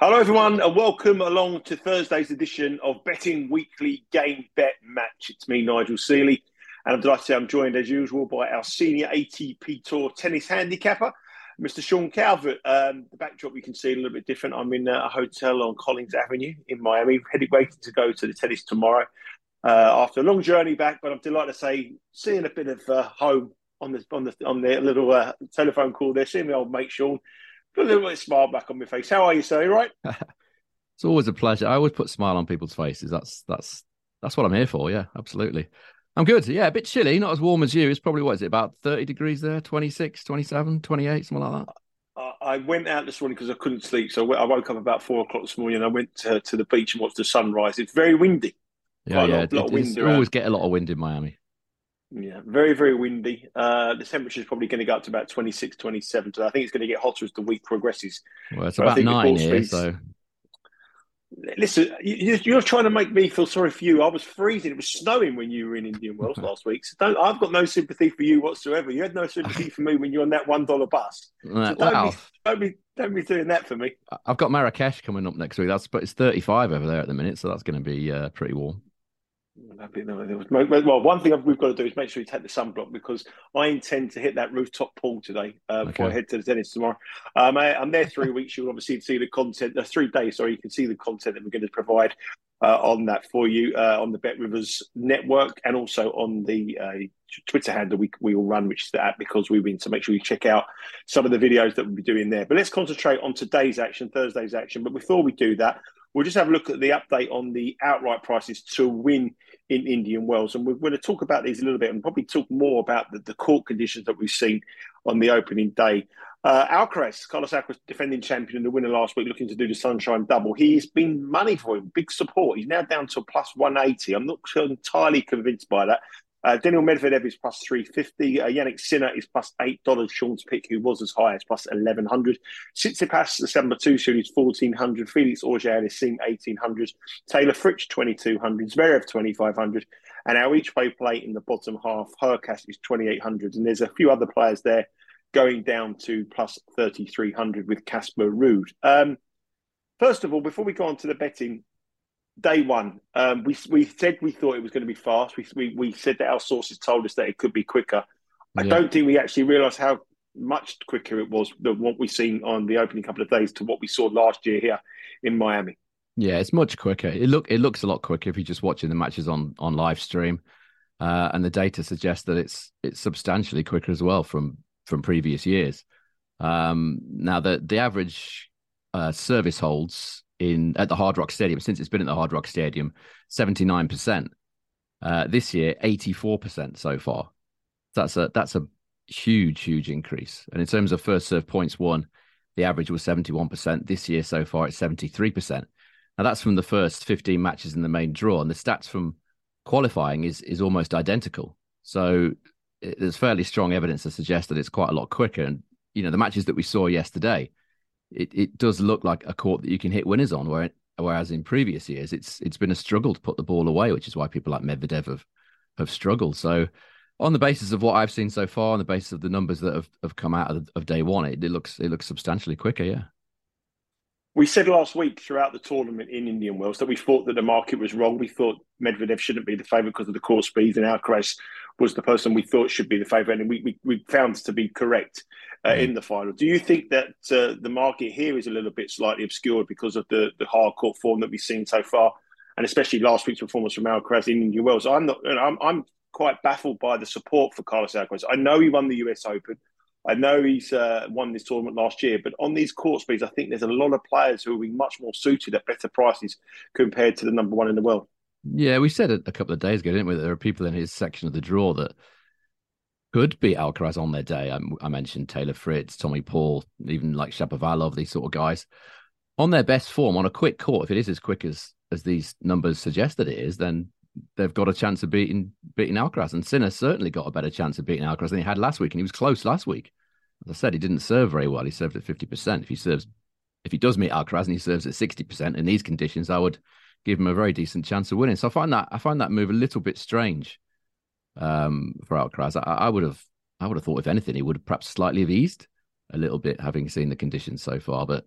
Hello, everyone, and welcome along to Thursday's edition of Betting Weekly Game Bet Match. It's me, Nigel Seeley, and I'm delighted to say I'm joined, as usual, by our senior ATP Tour tennis handicapper, Mr. Sean Calvert. Um, the backdrop you can see a little bit different. I'm in a hotel on Collins Avenue in Miami, heading waiting to go to the tennis tomorrow uh, after a long journey back. But I'm delighted to say, seeing a bit of uh, home on the on the on the little uh, telephone call there, seeing my old mate Sean Put a little bit of smile back on my face. How are you, sir? You right? it's always a pleasure. I always put a smile on people's faces. That's that's that's what I'm here for. Yeah, absolutely. I'm good. Yeah, a bit chilly, not as warm as you. It's probably what is it about 30 degrees there, 26, 27, 28, something like that. I went out this morning because I couldn't sleep. So I woke up about four o'clock this morning and I went to, to the beach and watched the sunrise. It's very windy. Yeah, yeah. Lot, lot it, always get a lot of wind in Miami. Yeah, very, very windy. Uh, the temperature is probably going to go up to about 26, 27. So I think it's going to get hotter as the week progresses. Well, it's about nine here, so. Listen, you're trying to make me feel sorry for you. I was freezing. It was snowing when you were in Indian Wells last week. So don't, I've got no sympathy for you whatsoever. You had no sympathy for me when you were on that one dollar bus. So don't, wow. be, don't, be, don't be doing that for me. I've got Marrakesh coming up next week. That's but it's 35 over there at the minute, so that's going to be uh, pretty warm. Well, one thing we've got to do is make sure you take the sunblock because I intend to hit that rooftop pool today uh, before okay. I head to the tennis tomorrow. Um, I, am there three weeks. You'll obviously see the content. Uh, three days, sorry, you can see the content that we're going to provide uh, on that for you uh, on the Bet Rivers network and also on the uh, Twitter handle we, we all run, which is the app because we've been to make sure you check out some of the videos that we'll be doing there. But let's concentrate on today's action, Thursday's action. But before we do that, we'll just have a look at the update on the outright prices to win in Indian Wells. And we're going to talk about these a little bit and probably talk more about the, the court conditions that we've seen on the opening day. Uh, Alcaraz, Carlos Alcaraz, defending champion and the winner last week, looking to do the Sunshine Double. He's been money for him, big support. He's now down to plus 180. I'm not entirely convinced by that. Uh, Daniil Medvedev is plus 350. Uh, Jannik Sinner is plus $8. Sean's pick, who was as high as plus 1100. Tsitsipas, the number two series, 1400. Felix Auger-Aliassime, 1800. Taylor Fritz, 2200. Zverev, 2500. And our each way play in the bottom half, Hurkacz is 2800. And there's a few other players there going down to plus 3300 with Casper Ruud. Um, first of all, before we go on to the betting, day one, um, we we said we thought it was going to be fast. We, we we said that our sources told us that it could be quicker. I yeah. don't think we actually realised how much quicker it was than what we've seen on the opening couple of days to what we saw last year here in Miami. Yeah, it's much quicker. It look it looks a lot quicker if you're just watching the matches on on live stream, uh, and the data suggests that it's it's substantially quicker as well from from previous years. Um, now the the average uh, service holds in at the Hard Rock Stadium since it's been at the Hard Rock Stadium, seventy nine percent. Uh, this year, eighty four percent so far. That's a that's a huge huge increase. And in terms of first serve points won, the average was seventy one percent. This year so far, it's seventy three percent. Now that's from the first fifteen matches in the main draw, and the stats from qualifying is is almost identical. So there's fairly strong evidence to suggest that it's quite a lot quicker. And you know the matches that we saw yesterday it, it does look like a court that you can hit winners on, where whereas in previous years it's it's been a struggle to put the ball away, which is why people like Medvedev have have struggled. So on the basis of what I've seen so far, on the basis of the numbers that have, have come out of, of day one, it, it looks it looks substantially quicker. Yeah. We said last week throughout the tournament in Indian Wells that we thought that the market was wrong. We thought Medvedev shouldn't be the favourite because of the court speed, and Alcaraz was the person we thought should be the favourite, and we, we, we found to be correct uh, mm. in the final. Do you think that uh, the market here is a little bit slightly obscured because of the, the hard court form that we've seen so far, and especially last week's performance from Alcaraz in Indian Wells? I'm not. You know, I'm, I'm quite baffled by the support for Carlos Alcaraz. I know he won the US Open. I know he's uh, won this tournament last year, but on these court speeds, I think there's a lot of players who will be much more suited at better prices compared to the number one in the world. Yeah, we said it a couple of days ago, didn't we? That there are people in his section of the draw that could beat Alcaraz on their day. I, I mentioned Taylor Fritz, Tommy Paul, even like Shapovalov, these sort of guys on their best form on a quick court. If it is as quick as as these numbers suggest that it is, then they've got a chance of beating beating Alcaraz. And Sinner certainly got a better chance of beating Alcaraz than he had last week, and he was close last week. As I said, he didn't serve very well. He served at fifty percent. If he serves, if he does meet Alcaraz and he serves at sixty percent in these conditions, I would give him a very decent chance of winning. So I find that I find that move a little bit strange um, for Alcaraz. I, I would have I would have thought if anything he would have perhaps slightly have eased a little bit, having seen the conditions so far. But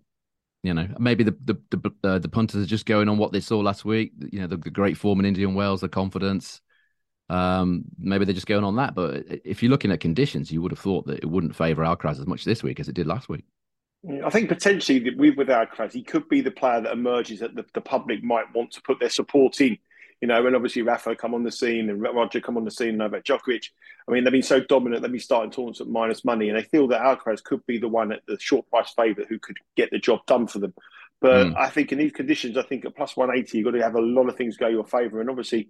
you know, maybe the the the, uh, the punters are just going on what they saw last week. You know, the, the great form in Indian Wells, the confidence. Um, maybe they're just going on that. But if you're looking at conditions, you would have thought that it wouldn't favour Alcaraz as much this week as it did last week. I think potentially with with Alcaraz, he could be the player that emerges that the, the public might want to put their support in. You know, when obviously Rafa come on the scene and Roger come on the scene, and Novak Djokovic. I mean, they've been so dominant. They've been starting tournaments at minus money, and they feel that Alcaraz could be the one at the short price favourite who could get the job done for them. But mm. I think in these conditions, I think at plus 180, you've got to have a lot of things go your favour. And obviously,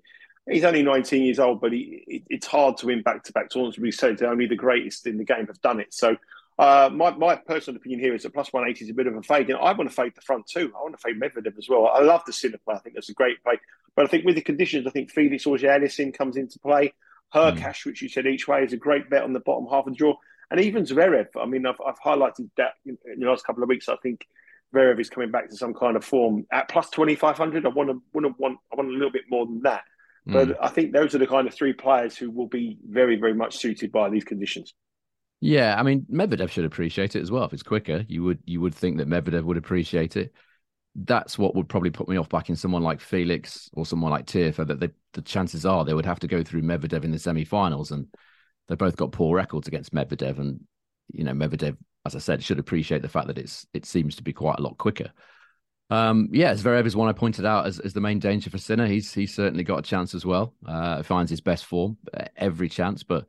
he's only 19 years old, but he, it, it's hard to win back to back tournaments. We said only the greatest in the game have done it. So uh, my, my personal opinion here is that plus 180 is a bit of a fade. And I want to fade the front too. I want to fade Medvedev as well. I love the Sinner play. I think that's a great play. But I think with the conditions, I think Felix Auger-Aliassime comes into play. Her mm. cash, which you said each way, is a great bet on the bottom half of the draw. And even Zverev, I mean, I've, I've highlighted that in, the last couple of weeks. I think Zverev is coming back to some kind of form at plus 2,500. I want to, want to want, I want a little bit more than that. Mm. But I think those are the kind of three players who will be very, very much suited by these conditions. Yeah, I mean Medvedev should appreciate it as well. If it's quicker, you would you would think that Medvedev would appreciate it. That's what would probably put me off backing someone like Felix or someone like Tiafoe. That they, the chances are they would have to go through Medvedev in the semi-finals, and they both got poor records against Medvedev. And you know Medvedev, as I said, should appreciate the fact that it's it seems to be quite a lot quicker. Um, yeah, Zverev is one I pointed out as, as the main danger for Sinner. He's he's certainly got a chance as well. Uh, finds his best form every chance, but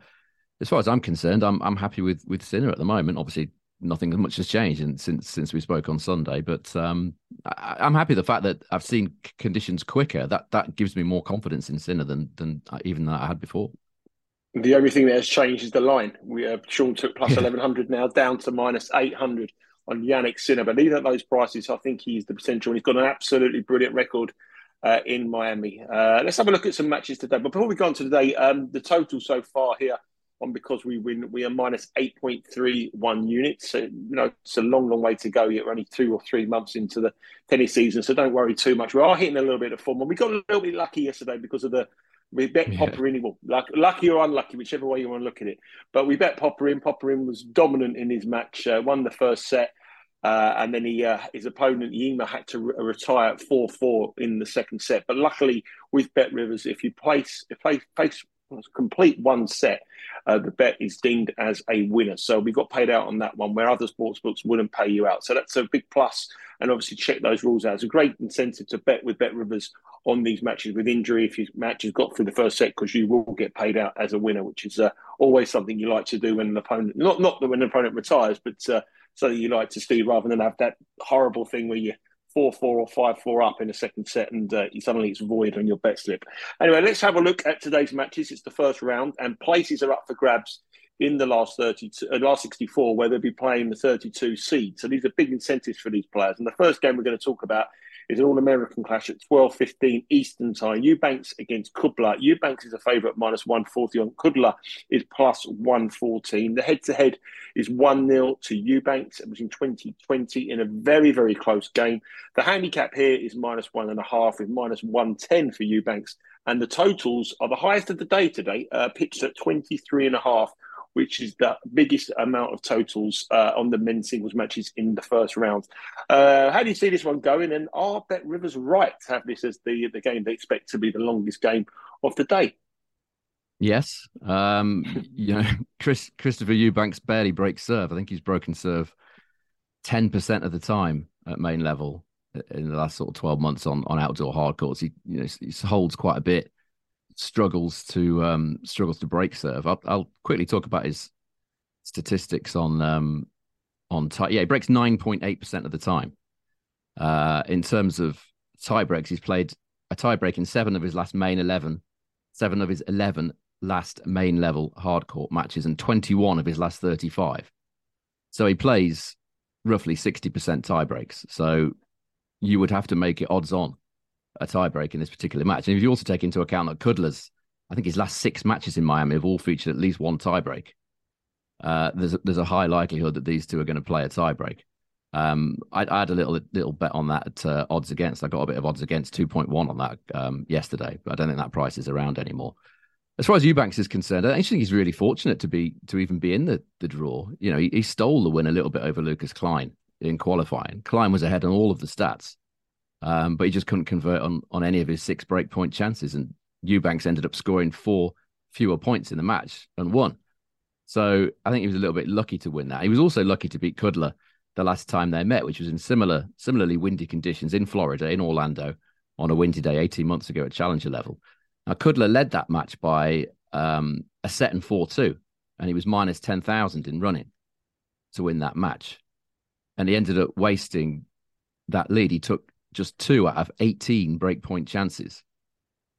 as far as I'm concerned, I'm I'm happy with with Sinner at the moment. Obviously, nothing much has changed in, since since we spoke on Sunday, but um, I, am happy the fact that I've seen conditions quicker. That that gives me more confidence in Sinner than than even that I had before. The only thing that has changed is the line. We uh, Sean took plus eleven hundred now down to minus eight hundred on Jannik Sinner, but even at those prices, I think he's the potential. He's got an absolutely brilliant record. Uh, in Miami. Uh, let's have a look at some matches today. But before we go on to today, um, the total so far here on because we win we are minus 8.31 units. So, you know, it's a long, long way to go. Yet we're only two or three months into the tennis season. So don't worry too much. We are hitting a little bit of form. And we got a little bit lucky yesterday because of the we bet yeah. Popyrin. Well, luck, lucky or unlucky, whichever way you want to look at it. But we bet Popyrin. Popper in was dominant in his match, uh, won the first set. Uh, and then he, uh, his opponent Yima had to re- retire at four four in the second set. But luckily, with Bet Rivers, if you place if play face complete one set, uh, the bet is deemed as a winner. So we got paid out on that one where other sports books wouldn't pay you out. So that's a big plus. And obviously, check those rules out. It's a great incentive to bet with Bet Rivers on these matches with injury if your match has got through the first set because you will get paid out as a winner, which is uh, always something you like to do when an opponent, not not when an opponent retires, but uh, something you like to see rather than have that horrible thing where you four four or five four up in the second set, and uh, suddenly it's void on your bet slip. Anyway, let's have a look at today's matches. It's the first round, and places are up for grabs in the last 32, uh, last 64, where they'll be playing the 32 seed. So these are big incentives for these players. And the first game we're going to talk about is an All-American clash at 12.15 Eastern Time. Eubanks against Kudla. Eubanks is a favourite minus 140 on Kudla is plus 114. The head-to-head is 1-0 to Eubanks. It was in 2020 in a very, very close game. The handicap here is minus one and a half with minus 110 for Eubanks. And the totals are the highest of the day today, uh, pitched at 23 and a half which is the biggest amount of totals uh, on the men's singles matches in the first round. Uh, how do you see this one going? And are Bet Rivers right to have this as the, the game they expect to be the longest game of the day? Yes. Um, you know, Chris Christopher Eubanks barely breaks serve. I think he's broken serve 10% of the time at main level in the last sort of 12 months on, on outdoor hard courts. He, you know, he holds quite a bit struggles to um, struggles to break serve. I'll, I'll, quickly talk about his statistics on um, on tie. Yeah, he breaks nine point eight percent of the time. Uh, in terms of tie breaks, he's played a tie break in seven of his last main 11, seven of his 11 last main level hardcore matches, and 21 of his last 35. So he plays roughly 60% tie breaks. So you would have to make it odds on a tie break in this particular match. And if you also take into account that Kudla's, I think his last six matches in Miami have all featured at least one tiebreak. Uh, there's a, there's a high likelihood that these two are going to play a tiebreak. Um, I, I, had a little little bet on that at uh, odds against. I got a bit of odds against 2.1 on that um, yesterday, but I don't think that price is around anymore. As far as Eubanks is concerned, I actually think he's really fortunate to be to even be in the, the draw. You know, he, he stole the win a little bit over Lukas Klein in qualifying. Klein was ahead on all of the stats, um, but he just couldn't convert on on any of his six break point chances. And Eubanks ended up scoring four fewer points in the match and won. So I think he was a little bit lucky to win that. He was also lucky to beat Kudla the last time they met, which was in similar, similarly windy conditions in Florida, in Orlando, on a windy day 18 months ago at Challenger level. Now, Kudla led that match by um, a set and 4 2, and he was minus 10,000 in running to win that match. And he ended up wasting that lead. He took just two out of 18 breakpoint chances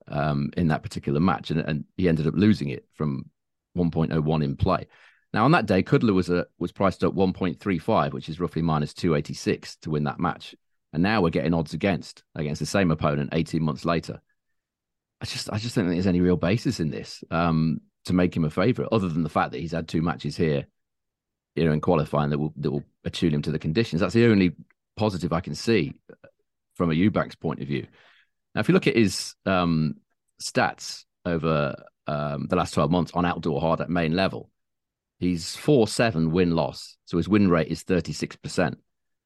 um, in that particular match, and, and he ended up losing it from 1.01 in play. Now on that day, Kudla was a, was priced at 1.35, which is roughly minus 286 to win that match. And now we're getting odds against against the same opponent 18 months later. I just I just don't think there's any real basis in this um, to make him a favourite, other than the fact that he's had two matches here, you know, in qualifying that will that will attune him to the conditions. That's the only positive I can see from a Eubanks point of view. Now, if you look at his um, stats over um, the last 12 months on outdoor hard at main level, He's 4 7 win loss. So his win rate is 36%.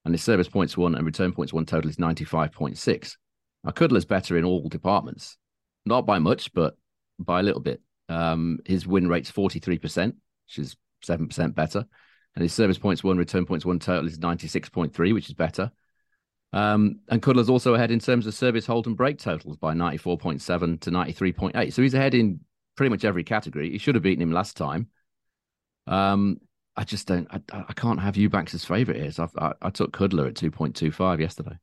And his service points won and return points won total is 95.6. Now, Kudla's better in all departments. Not by much, but by a little bit. Um, his win rate's 43%, which is 7% better. And his service points won, return points won total is 96.3, which is better. Um, and Kudla's also ahead in terms of service hold and break totals by 94.7 to 93.8. So he's ahead in pretty much every category. He should have beaten him last time. Um, I just don't. I, I can't have Eubanks as favourite here. So I, I took Kudla at two point two five yesterday.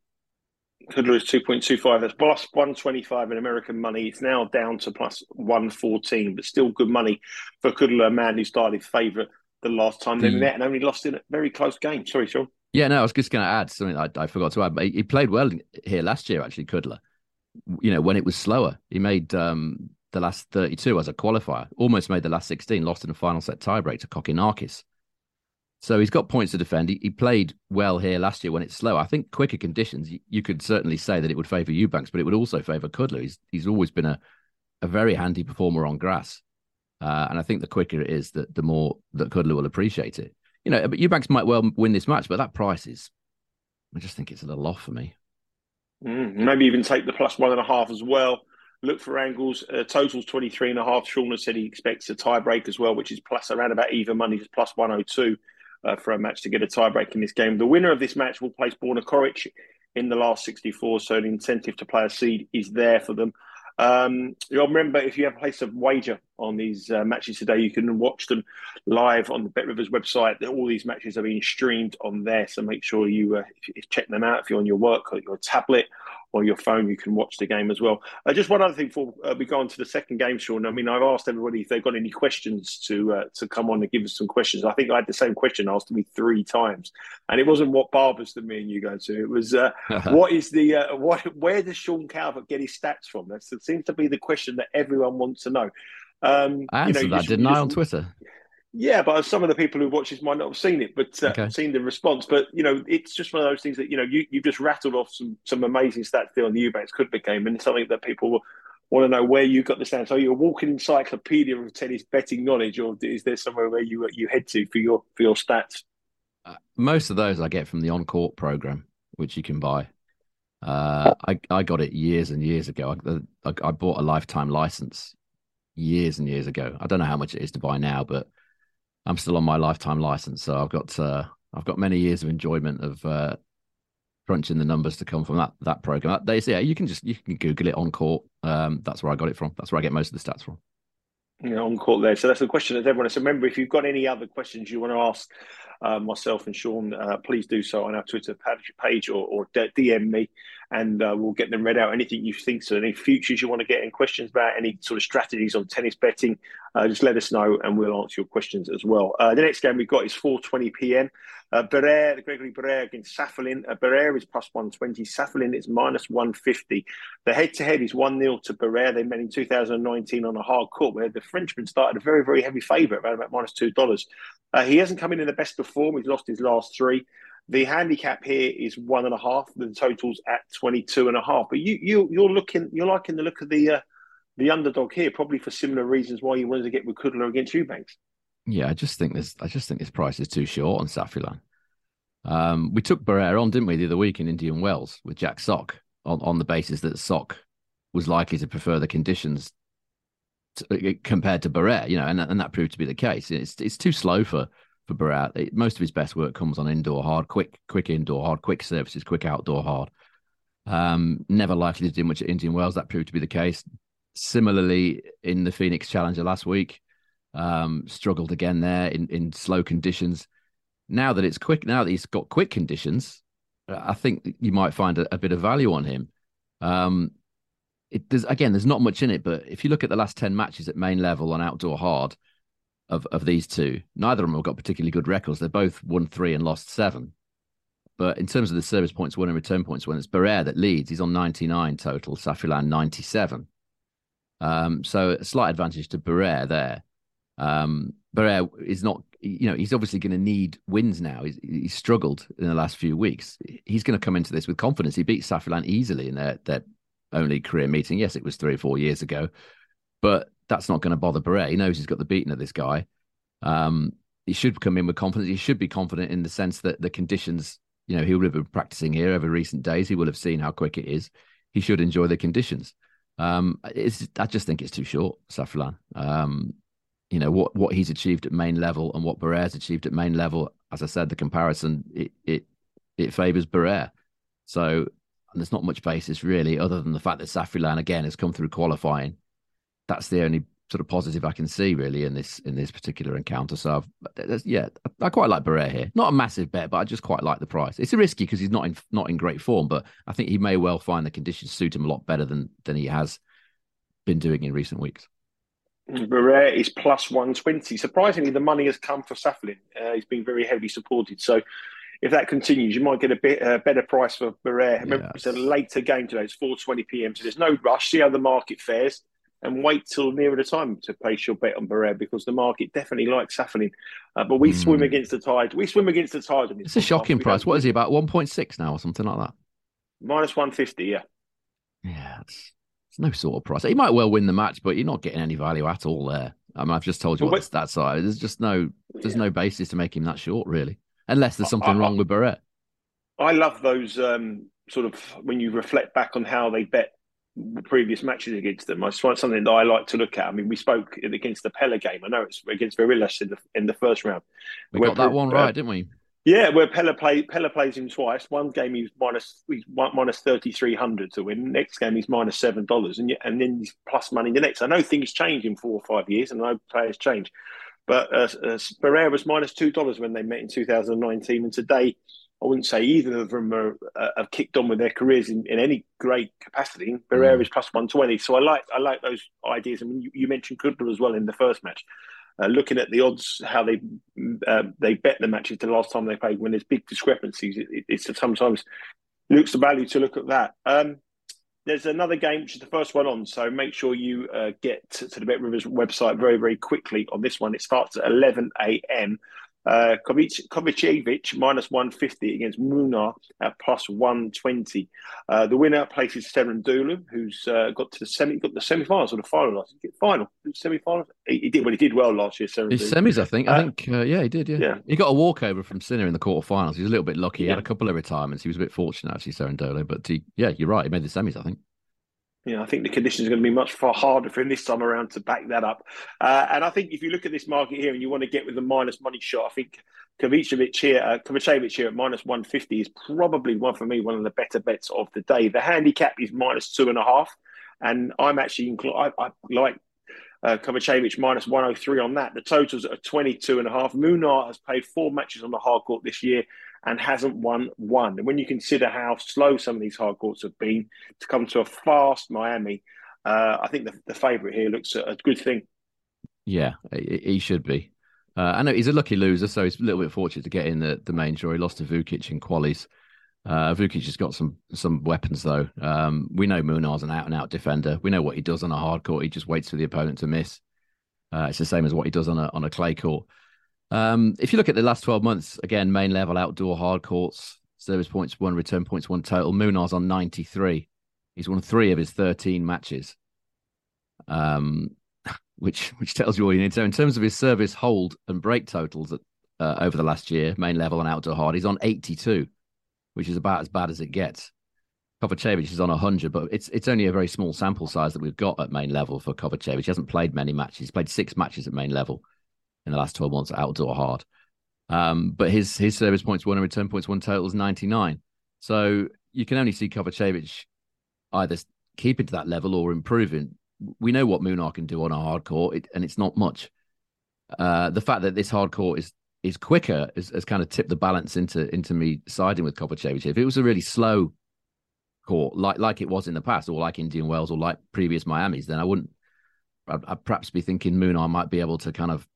Kudla is two point two five. That's plus one twenty five in American money. It's now down to plus one fourteen, but still good money for Kudla, a man who started favourite the last time they met and only lost in a very close game. Sorry, Sean. Yeah, no, I was just going to add something I, I, forgot to add. But he, he played well here last year, actually, Kudla. You know, when it was slower, he made um, the last 32 as a qualifier, almost made the last 16, lost in the final set tiebreak to Kokkinakis. So he's got points to defend. He, he, played well here last year when it's slow. I think quicker conditions, you, you could certainly say that it would favour Eubanks, but it would also favour Kudla. He's, he's always been a, a very handy performer on grass. Uh, and I think the quicker it is, that the more that Kudla will appreciate it. You know, but Eubanks might well win this match, but that price is, I just think it's a little off for me. Mm, maybe even take the plus one and a half as well look for angles. Uh, totals 23 and a half. Sean has said he expects a tie break as well, which is plus around about even money, is plus 102 uh, for a match to get a tie break in this game. The winner of this match will place Borna Coric in the last 64, so the incentive to play a seed is there for them. Um, you'll remember if you have a place of wager on these uh, matches today, you can watch them live on the Bet Rivers website. All these matches are being streamed on there, so make sure you uh, check them out if you're on your work or your tablet or your phone, you can watch the game as well. Uh, just one other thing before uh, we go on to the second game, Sean. I mean, I've asked everybody if they've got any questions to uh, to come on and give us some questions. I think I had the same question asked to me three times, and it wasn't what barbers that me and you go to. It was uh, what is the uh, what where does Sean Calvert get his stats from? That seems to be the question that everyone wants to know. Um, I answered you know, that, just, didn't I, on Twitter? Yeah, but some of the people who watch this might not have seen it, but uh, okay. seen the response. But you know, it's just one of those things that you know you you just rattled off some some amazing stats there on the Eubanks Kudla game, and it's something that people want to know where you got the stats. Are you a walking encyclopedia of tennis betting knowledge, or is there somewhere where you you head to for your for your stats? Uh, most of those I get from the on court program, which you can buy. Uh, I I got it years and years ago. I, I, I bought a lifetime license years and years ago. I don't know how much it is to buy now, but I'm still on my lifetime license, so I've got uh, I've got many years of enjoyment of uh, crunching the numbers to come from that that program. They say yeah, you can just you can Google it on court. Um, that's where I got it from. That's where I get most of the stats from. know, on court there. So that's the question that everyone. So remember, if you've got any other questions you want to ask uh, myself and Sean, uh, please do so on our Twitter page or, or DM me, and uh, we'll get them read out. Anything you think so, any futures you want to get in questions about, any sort of strategies on tennis betting, uh, just let us know, and we'll answer your questions as well. Uh, the next game we've got is 4:20 p.m. Uh, the Gregory Barrère against Safiullin. Uh, is plus 120. Safiullin is minus 150. The head to head is 1 0 to Barrère. They met in 2019 on a hard court where the Frenchman started a very, very heavy favourite, around about minus $2. Uh, he hasn't come in in the best of form. He's lost his last three. The handicap here is one and a half. The total's at 22 and a half. But you, you, you're looking, you're liking the look of the uh, the underdog here, probably for similar reasons why you wanted to get with Kudla against Eubanks. Yeah, I just think this. I just think this price is too short on Safiullin. Um, we took Barrère on, didn't we, the other week in Indian Wells with Jack Sock on, on the basis that Sock was likely to prefer the conditions to, uh, compared to Barrère, you know, and, and that proved to be the case. It's it's too slow for for Barrère. most of his best work comes on indoor hard, quick, quick indoor hard, quick services, quick outdoor hard. Um, never likely to do much at Indian Wells. That proved to be the case. Similarly, in the Phoenix Challenger last week, um, struggled again there in, in slow conditions. Now that it's quick, now that he's got quick conditions, I think you might find a, a bit of value on him. Um, it, there's again, there's not much in it, but if you look at the last ten matches at main level on outdoor hard of of these two, neither of them have got particularly good records. They're both won three and lost seven. But in terms of the service points won and return points won, it's Barrère that leads. He's on 99 total, Safiullin 97. Um, so a slight advantage to Barrère there. Um, Barrère is not, you know, he's obviously going to need wins now. He's, he's, struggled in the last few weeks. He's going to come into this with confidence. He beat Safiullin easily in their, their only career meeting. Yes, it was three or four years ago, but that's not going to bother Barrère. He knows he's got the beating of this guy. Um, he should come in with confidence. He should be confident in the sense that the conditions, you know, he would have been practicing here over recent days. He will have seen how quick it is. He should enjoy the conditions. Um, I just think it's too short, Safiullin. Um, you know what what he's achieved at main level and what Barrère's achieved at main level. As I said, the comparison it it, it favors Barrère. So there's not much basis really, other than the fact that Safiullin again has come through qualifying. That's the only sort of positive I can see really in this in this particular encounter. So I've, yeah, I quite like Barrère here. Not a massive bet, but I just quite like the price. It's a risky because he's not in not in great form, but I think he may well find the conditions suit him a lot better than than he has been doing in recent weeks. Barrère is plus 120. Surprisingly, the money has come for Safiullin. Uh, he's been very heavily supported. So if that continues, you might get a bit uh, better price for Barrère. Remember, yes. it's a later game today. It's 4.20 p.m. So there's no rush. See how the market fares and wait till nearer the time to place your bet on Barrère because the market definitely likes Safiullin. Uh, but we mm. swim against the tide. We swim against the tide. It's a shocking price. What is he, about 1.6 now or something like that? Minus 150, yeah. Yeah, it's it's no sort of price. He might well win the match, but you're not getting any value at all there. I mean, I've just told you well, what the stats are. There's just no, there's yeah. no basis to make him that short, really, unless there's something I, I, wrong with Barrère. I love those um, sort of when you reflect back on how they bet previous matches against them. It's something that I like to look at. I mean, we spoke against the Pella game. I know it's against Varillas in the in the first round. We got that one uh, right, didn't we? Yeah, where Pella play Pella plays him twice. One game he's minus he's minus thirty three hundred to win. Next game he's minus seven dollars, and and then he's plus money the next. I know things change in four or five years, and I know players change, but uh, uh, Barrère was minus two dollars when they met in two thousand and nineteen, and today I wouldn't say either of them are, uh, have kicked on with their careers in, in any great capacity. Barrère mm. is plus one twenty, so I like I like those ideas. I mean, you, you mentioned Kudla as well in the first match uh, looking at the odds, how they uh, they bet the matches the last time they played, when there's big discrepancies, it, it's sometimes looks the value to look at that. Um, there's another game, which is the first one on, so make sure you uh, get to the Bet Rivers website very, very quickly on this one. It starts at 11 a.m. Uh, Kovacevic minus 150 against Munar at plus 120. Uh, the winner places Cerundolo, who's uh, got to the semi, got the semi-finals or the final last final, semi-final. He, he, did well. He did well last year. Cerundolo. His semis, I think. I uh, think, uh, yeah, he did. Yeah. yeah, he got a walkover from Sinner in the quarterfinals. He was a little bit lucky. He yeah. had a couple of retirements. He was a bit fortunate actually, Cerundolo. But he, yeah, you're right. He made the semis, I think you know, I think the conditions are going to be much far harder for him this time around to back that up. Uh, and I think if you look at this market here and you want to get with the minus money shot, I think Kovacevic here, uh, Kovacevic here at minus 150 is probably one for me, one of the better bets of the day. The handicap is minus two and a half. And I'm actually, I, I like Uh, Kovacevic minus 103 on that. The totals are 22 and a half. Munar has played four matches on the hard court this year and hasn't won one. And when you consider how slow some of these hard courts have been to come to a fast Miami, uh, I think the, the favourite here looks a, a, good thing. Yeah, he should be. Uh, I know he's a lucky loser, so he's a little bit fortunate to get in the, the main draw. He lost to Vukic in qualies. Uh, Vukic has got some some weapons though. Um, we know Munar's an out and out defender. We know what he does on a hard court. He just waits for the opponent to miss. Uh, it's the same as what he does on a on a clay court. Um, if you look at the last twelve months, again, main level outdoor hard courts, service points one, return points one total. Munar's on ninety three. He's won three of his thirteen matches. Um, which which tells you all you need know. In terms of his service hold and break totals at, uh, over the last year, main level and outdoor hard, he's on eighty two which is about as bad as it gets. Kovacevic is on 100, but it's it's only a very small sample size that we've got at main level for Kovacevic. He hasn't played many matches. He's played six matches at main level in the last 12 months outdoor hard. Um, but his his service points one and return points one total is 99. So you can only see Kovacevic either keeping to that level or improving. We know what Munar can do on a hard court, it, and it's not much. Uh, the fact that this hard court is is quicker has, has kind of tipped the balance into into me siding with Kovacevic. If it was a really slow court, like like it was in the past, or like Indian Wells, or like previous Miami's, then I wouldn't. I'd, I'd perhaps be thinking Munar might be able to kind of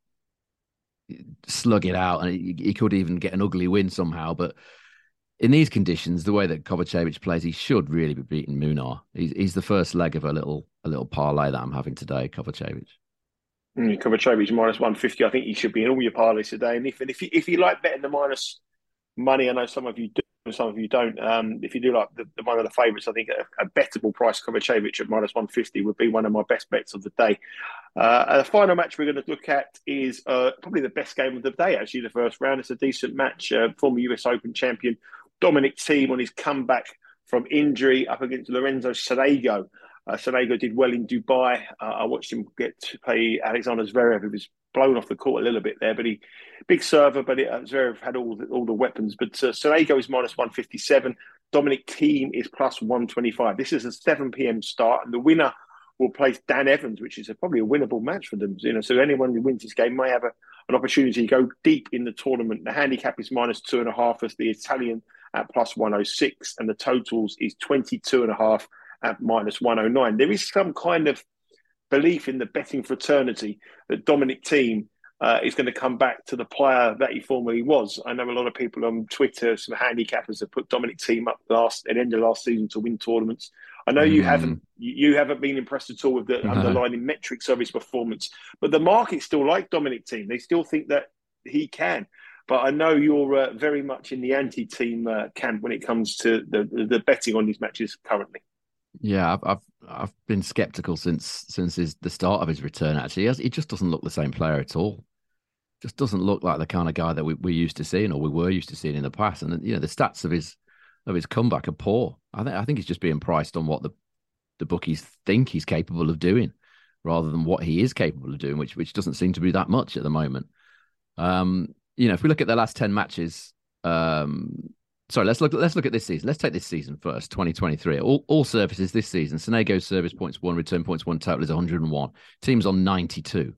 slug it out, and he, could even get an ugly win somehow. But in these conditions, the way that Kovacevic plays, he should really be beating Munar. He's he's the first leg of a little a little parlay that I'm having today, Kovacevic. Mm, Kovacevic minus one fifty. I think he should be in all your parlays today. And if and if you, if you like betting the minus money, I know some of you do, and some of you don't. Um, if you do like the, the one of the favourites, I think a, a bettable price Kovacevic at minus one fifty would be one of my best bets of the day. Uh, the final match we're going to look at is uh, probably the best game of the day. Actually, the first round. It's a decent match. Uh, former US Open champion Dominic Thiem on his comeback from injury up against Lorenzo Sonego. Uh, Sonego did well in Dubai. Uh, I watched him get to play Alexander Zverev. He was blown off the court a little bit there, but he big server. But it, uh, Zverev had all the, all the weapons. But uh, Sonego is minus one fifty seven. Dominic Thiem is plus one twenty five. This is a seven pm start, and the winner will place Dan Evans, which is a, probably a winnable match for them. You know, so anyone who wins this game may have a, an opportunity to go deep in the tournament. The handicap is minus two and a half as the Italian at 106, and the totals is twenty two and a half at minus 109. There is some kind of belief in the betting fraternity that Dominic Thiem uh, is going to come back to the player that he formerly was. I know a lot of people on Twitter, some handicappers have put Dominic Thiem up last at the end of last season to win tournaments. I know mm. you haven't you haven't been impressed at all with the no. underlying metrics of his performance, but the market still like Dominic Thiem. They still think that he can. But I know you're uh, very much in the anti-Thiem uh, camp when it comes to the, the betting on these matches currently. Yeah, I've, I've I've been skeptical since since his the start of his return. Actually, he, has, he just doesn't look the same player at all. Just doesn't look like the kind of guy that we we used to seeing or we were used to seeing in the past. And you know, the stats of his of his comeback are poor. I think I think he's just being priced on what the the bookies think he's capable of doing, rather than what he is capable of doing, which which doesn't seem to be that much at the moment. Um, you know, if we look at the last ten matches, um, sorry, let's look. Let's look at this season. Let's take this season first. 2023. All all services this season. Sonego's service points one, return points one, total is 101. Thiem's on 92,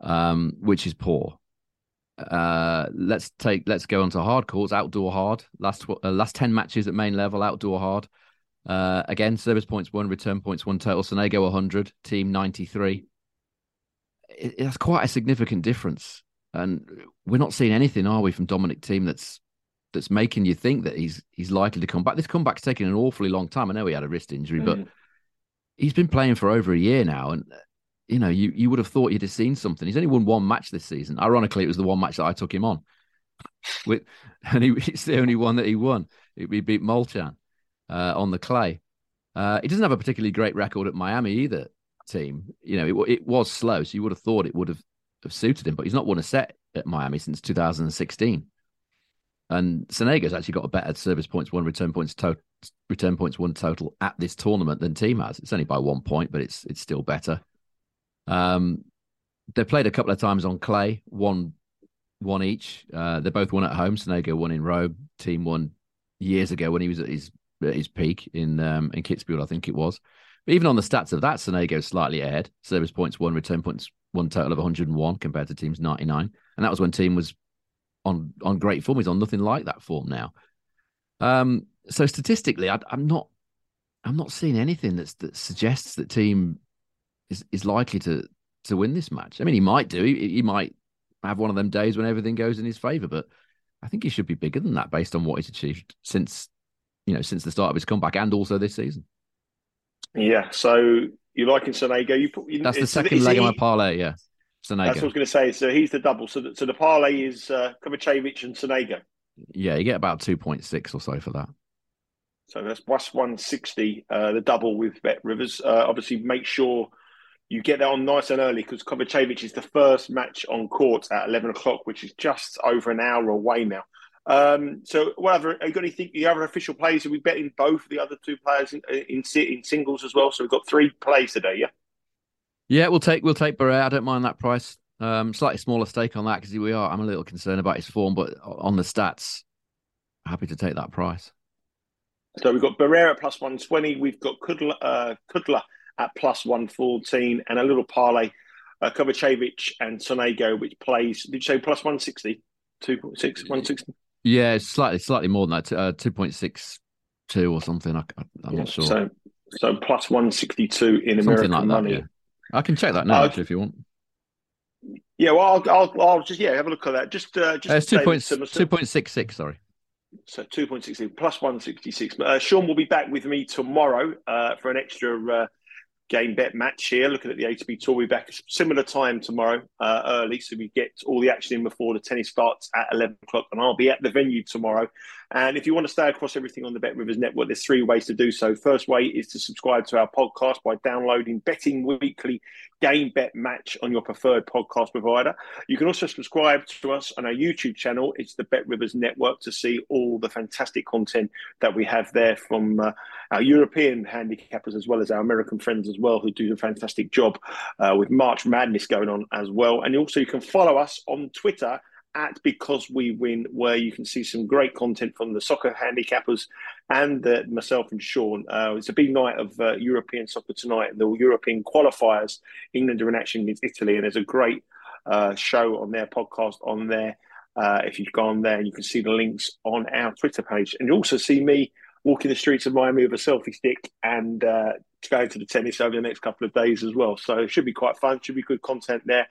um, which is poor. Uh, let's take. Let's go on to hard courts. Outdoor hard. Last uh, last 10 matches at main level. Outdoor hard. Uh, again, service points one, return points one, total. Sonego 100, Thiem 93. It, that's quite a significant difference. And we're not seeing anything, are we, from Dominic Thiem that's that's making you think that he's he's likely to come back. This comeback's taking an awfully long time. I know he had a wrist injury, mm. but he's been playing for over a year now, and you know you you would have thought you'd have seen something. He's only won one match this season. Ironically, it was the one match that I took him on, with and he, it's the only one that he won. He beat Molchan uh, on the clay. Uh, he doesn't have a particularly great record at Miami either. Thiem, you know, it, it was slow, so you would have thought it would have, have suited him, but he's not won a set at Miami since 2016. And Sonego's actually got a better service points one, return points total, return points one total at this tournament than Thiem has. It's only by one point, but it's it's still better. Um, they played a couple of times on clay, one one each. Uh, they both won at home. Sonego won in Rome. Thiem won years ago when he was at his at his peak in um, in Kitzbühel, I think it was. But even on the stats of that, Sonego's slightly ahead. Service points one, return points one total of 101 compared to Thiem's 99. And that was when Thiem was on on great form. He's on nothing like that form now. Um, so statistically, I, am not I'm not seeing anything that's that suggests that Thiem is is likely to to win this match. I mean, he might do. He, he might have one of them days when everything goes in his favor, but I think he should be bigger than that based on what he's achieved since you know since the start of his comeback and also this season. Yeah. So you're liking Sonego? You put you, that's the second leg he, of my parlay. Yeah. That's what I was going to say. So he's the double. So the, so the parlay is uh, Kovacevic and Sonego. Yeah, you get about two point six or so for that. So that's plus one sixty. Uh, the double with Bet Rivers. Uh, obviously, make sure you get that on nice and early because Kovacevic is the first match on court at eleven o'clock, which is just over an hour away now. Um, so, whatever. Have you got anything? The other official players? Are we betting both the other two players in, in, in singles as well? So we've got three plays today. Yeah. Yeah, we'll take we'll take Barrère. I don't mind that price. Um, slightly smaller stake on that because we are. I'm a little concerned about his form, but on the stats, happy to take that price. So we've got Barrère at plus one twenty. We've got Kudla, uh, Kudla at plus one fourteen, and a little parlay, uh, Kovacevic and Sonego, which plays. Did you say plus one sixty? Two point six, one sixty. Yeah, slightly slightly more than that. Uh, Two point six two or something. I, am yeah, not sure. So so plus one sixty two in something American like that, money. Yeah. I can check that now uh, actually if you want. Yeah, well, I'll, I'll, I'll, just yeah have a look at that. Just uh, just uh, it's two point two point six six. Sorry. So two point six plus one sixty six. Uh, Sean will be back with me tomorrow uh, for an extra uh, game bet match here. Looking at the ATP Tour, we'll be back similar time tomorrow, uh, early, so we get all the action in before the tennis starts at eleven o'clock, and I'll be at the venue tomorrow. And if you want to stay across everything on the Bet Rivers Network, there's three ways to do so. First way is to subscribe to our podcast by downloading Betting Weekly Game Bet Match on your preferred podcast provider. You can also subscribe to us on our YouTube channel. It's the Bet Rivers Network to see all the fantastic content that we have there from uh, our European handicappers as well as our American friends as well, who do a fantastic job uh, with March Madness going on as well. And also, you can follow us on Twitter at Because We Win, where you can see some great content from the soccer handicappers and uh, myself and Sean. Uh, it's a big night of uh, European soccer tonight, the European qualifiers. England are in action against Italy, and there's a great uh, show on their podcast on there. Uh, if you go on there, you can see the links on our Twitter page. And you also see me walking the streets of Miami with a selfie stick and uh, going to the tennis over the next couple of days as well. So it should be quite fun, should be good content there.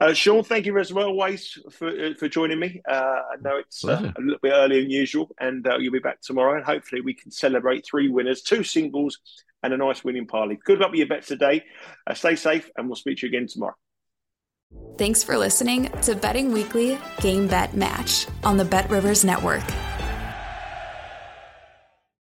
Uh, Sean, thank you as always for uh, for joining me. Uh, I know it's uh, a little bit earlier than usual, and uh, you'll be back tomorrow. And hopefully, we can celebrate three winners, two singles, and a nice winning parlay. Good luck with your bets today. Uh, stay safe, and we'll speak to you again tomorrow. Thanks for listening to Betting Weekly Game Bet Match on the Bet Rivers Network.